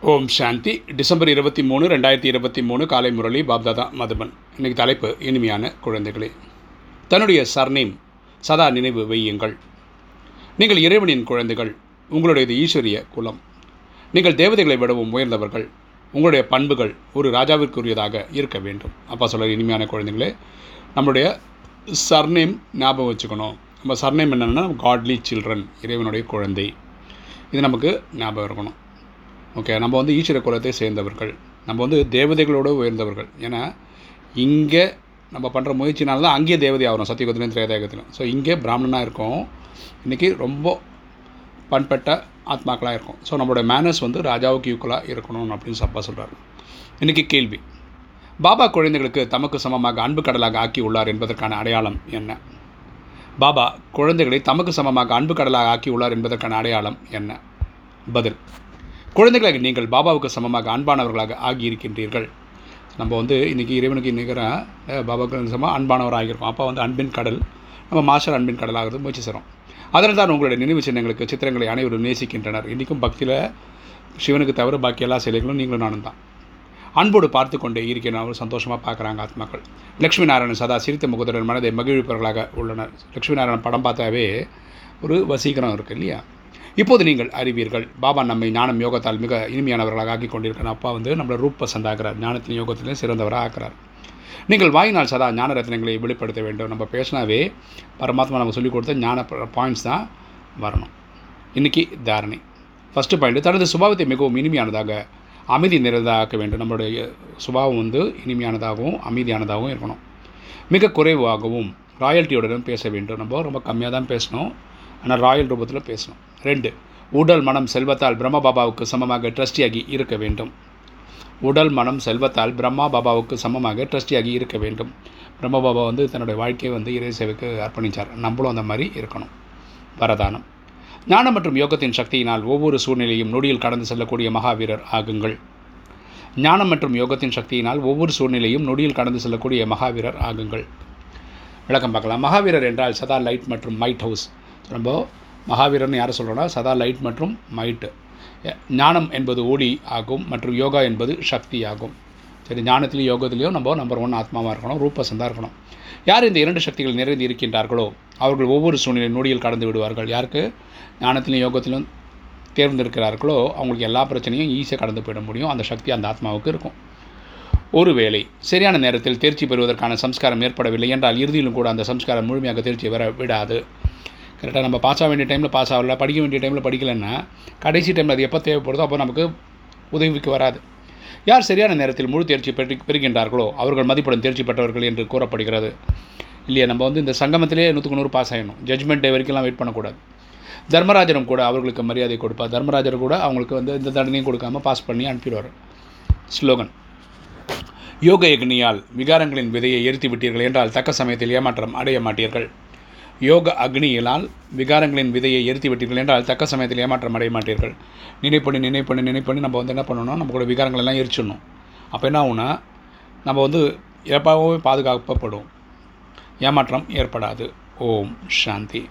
ஓம் சாந்தி. December இருபத்தி மூணு ரெண்டாயிரத்தி இருபத்தி மூணு காலை முரளி பாப்தாதா மதுபன். இன்னைக்கு தலைப்பு இனிமையான குழந்தைகளே. தன்னுடைய சர்நேம் சதா நினைவு வையுங்கள். நீங்கள் இறைவனின் குழந்தைகள் உங்களுடையது ஈஸ்வரிய குலம். நீங்கள் தேவதைகளை விடவும் உயர்ந்தவர்கள் உங்களுடைய பண்புகள் ஒரு ராஜாவிற்குரியதாக இருக்க வேண்டும். அப்பா சொல்கிற இனிமையான குழந்தைகளே நம்மளுடைய சர்நேம் ஞாபகம் வச்சுக்கணும். நம்ம சர்நேம் என்னென்னா காட்லி சில்ட்ரன் இறைவனுடைய குழந்தை. இது நமக்கு ஞாபகம் இருக்கணும். ஓகே நம்ம வந்து ஈஸ்வர குலத்தை சேர்ந்தவர்கள். நம்ம வந்து தேவதைகளோடு உயர்ந்தவர்கள். ஏன்னா இங்கே நம்ம பண்ணுற முயற்சினால தான் அங்கேயே தேவதை ஆகிறோம் சத்தியகுதிலையும் திரேதாயகத்திலும் ஸோ இங்கே பிராமணனாக இருக்கோம். இன்றைக்கி ரொம்ப பண்பட்ட ஆத்மாக்களாக இருக்கும். ஸோ நம்மளோட மேனர்ஸ் வந்து ராஜாவுக்கு ஈக்குவலாக இருக்கணும் அப்படின்னு சப்பா சொல்கிறார் இன்றைக்கி கேள்வி. பாபா குழந்தைகளுக்கு தமக்கு சமமாக அன்பு கடலாக ஆக்கி உள்ளார் என்பதற்கான அடையாளம் என்ன? பாபா குழந்தைகளை தமக்கு சமமாக அன்பு கடலாக ஆக்கி உள்ளார் என்பதற்கான அடையாளம் என்ன? பதில். குழந்தைகளாக நீங்கள் பாபாவுக்கு சமமாக அன்பானவர்களாக ஆகியிருக்கின்றீர்கள். நம்ம வந்து இன்றைக்கி இறைவனுக்கு நிகராக பாபாவுக்கு சமமாக அன்பானவர் ஆகியிருக்கோம். அப்போ வந்து அன்பின் கடல். நம்ம மாஸ்டர் அன்பின் கடலாகிறது முயற்சி செய்கிறோம் அதில் தான் உங்களுடைய நினைவு சின்னங்களுக்கு சித்திரங்களை அனைவரும் நேசிக்கின்றனர். இன்றைக்கும் பக்தியில் சிவனுக்கு தவிர பாக்கி எல்லா சிலைகளும் நீங்களும் நானும் தான். அன்போடு பார்த்து கொண்டே இருக்கிறார்கள் சந்தோஷமாக பார்க்குறாங்க ஆத்மாக்கள். லக்ஷ்மி நாராயணன் சதா சிரித்த முகத்துடன் மனதை மகிழ்விப்பவர்களாக உள்ளனர். லக்ஷ்மி நாராயணன் படம் பார்த்தாவே ஒரு வசீகரம் இருக்குது இல்லையா? இப்போது நீங்கள் அறிவீர்கள் பாபா நம்மை ஞானம் யோகத்தால் மிக இனிமையானவர்களாக ஆக்கி கொண்டிருக்கிற அப்பா வந்து நம்மளை ரூப் ஆகிறார் ஞானத்தின் யோகத்திலையும் சிறந்தவராக ஆக்கிறார் நீங்கள் வாயினால் சதா ஞான ரத்னங்களை வெளிப்படுத்த வேண்டும். நம்ம பேசினாவே பரமாத்மா நம்ம சொல்லிக் கொடுத்த ஞான பாயிண்ட்ஸ் தான் வரணும். இன்றைக்கி தாரணை. ஃபஸ்ட்டு பாயிண்ட் தனது சுபாவத்தை மிகவும் இனிமையானதாக அமைதி நிறைந்ததாக ஆக்க வேண்டும். நம்மளுடைய சுபாவம் வந்து இனிமையானதாகவும் அமைதியானதாகவும் இருக்கணும். மிக குறைவாகவும் ராயல்ட்டியுடனும் பேச வேண்டும். நம்ம ரொம்ப கம்மியாக தான் பேசணும். ஆனால் ராயல் ரூபத்தில் பேசணும். ரெண்டு உடல் மனம் செல்வத்தால் பிரம்மா பாபாவுக்கு சமமாக ட்ரஸ்டியாகி இருக்க வேண்டும். உடல் மனம் செல்வத்தால் பிரம்மா பாபாவுக்கு சமமாக ட்ரஸ்டியாகி இருக்க வேண்டும். பிரம்மா பாபா வந்து தன்னுடைய வாழ்க்கையை வந்து இறை சேவைக்கு அர்ப்பணித்தார் நம்மளும் அந்த மாதிரி இருக்கணும். வரதானம். ஞானம் மற்றும் யோகத்தின் சக்தியினால் ஒவ்வொரு சூழ்நிலையும் நொடியில் கடந்து செல்லக்கூடிய மகாவீரர் ஆகுங்கள். ஞானம் மற்றும் யோகத்தின் சக்தியினால் ஒவ்வொரு சூழ்நிலையும் நொடியில் கடந்து செல்லக்கூடிய மகாவீரர் ஆகுங்கள். விளக்கம் பார்க்கலாம். மகாவீரர் என்றால் சதா லைட் மற்றும் மைட் ஹவுஸ். ரொம்ப மகாவீரர்னு யாரை சொல்கிறோன்னா சதா லைட் மற்றும் மைட்டு ஞானம் என்பது ஒளி ஆகும் மற்றும் யோகா என்பது சக்தி ஆகும். சரி ஞானத்திலையும் யோகத்திலையும் நம்ம நம்பர் ஒன் ஆத்மாவாக இருக்கணும் ரூபசந்தாக இருக்கணும். யார் இந்த இரண்டு சக்திகள் நிறைந்து இருக்கின்றார்களோ அவர்கள் ஒவ்வொரு சூழ்நிலை நொடியில் கடந்து விடுவார்கள். யாருக்கு? ஞானத்திலும் யோகத்திலும் தேர்ந்தெடுக்கிறார்களோ அவங்களுக்கு எல்லா பிரச்சனையும் ஈஸியாக கடந்து போயிட முடியும். அந்த சக்தி அந்த ஆத்மாவுக்கு இருக்கும். ஒருவேளை சரியான நேரத்தில் தேர்ச்சி பெறுவதற்கான சம்ஸ்காரம் ஏற்படவில்லை என்றால் இறுதியிலும் கூட அந்த சம்ஸ்காரம் முழுமையாக தேர்ச்சி பெற விடாது. கரெக்டாக நம்ம பாஸ் ஆக வேண்டிய டைமில் பாஸ் ஆகல படிக்க வேண்டிய டைமில் படிக்கலைன்னா கடைசி டைமில் அது எப்போ தேவைப்படுதோ அப்போ நமக்கு உதவிக்கு வராது. யார் சரியான நேரத்தில் முழு தேர்ச்சி பெற்று பெறுகின்றார்களோ அவர்கள் மதிப்புடன் தேர்ச்சி பெற்றவர்கள் என்று கூறப்படுகிறது. இல்லையா நம்ம வந்து இந்த சங்கமத்திலே நூற்றுக்கு நூறு பாஸ் ஆகணும் ஜட்மெண்ட் டே வரைக்கும்லாம் வெயிட் பண்ணக்கூடாது. தர்மராஜரும் கூட அவர்களுக்கு மரியாதை கொடுப்பார். தர்மராஜர் கூட அவங்களுக்கு வந்து எந்த தண்டனையும் கொடுக்காமல் பாஸ் பண்ணி அனுப்பிடுவார். ஸ்லோகன். யோக யக்னியால் விகாரங்களின் விதையை எரித்து விட்டீர்கள் என்றால் தக்க சமயத்தில் ஏமாற்றம் அடைய மாட்டீர்கள். யோக அக்னியினால் விகாரங்களின் விதையை எரித்து விட்டீர்கள் என்றால் தக்க சமயத்தில் ஏமாற்றம் அடைய மாட்டீர்கள். நினைப்பண்ணி நினைப்பண்ணி நினைப்பண்ணி நம்ம வந்து என்ன பண்ணணும் நம்மளோட விகாரங்கள் எல்லாம் எரிச்சிடணும். அப்போ என்ன ஆகுனா நம்ம வந்து எப்போவே பாதுகாக்கப்படும். ஏமாற்றம் ஏற்படாது. ஓம் சாந்தி.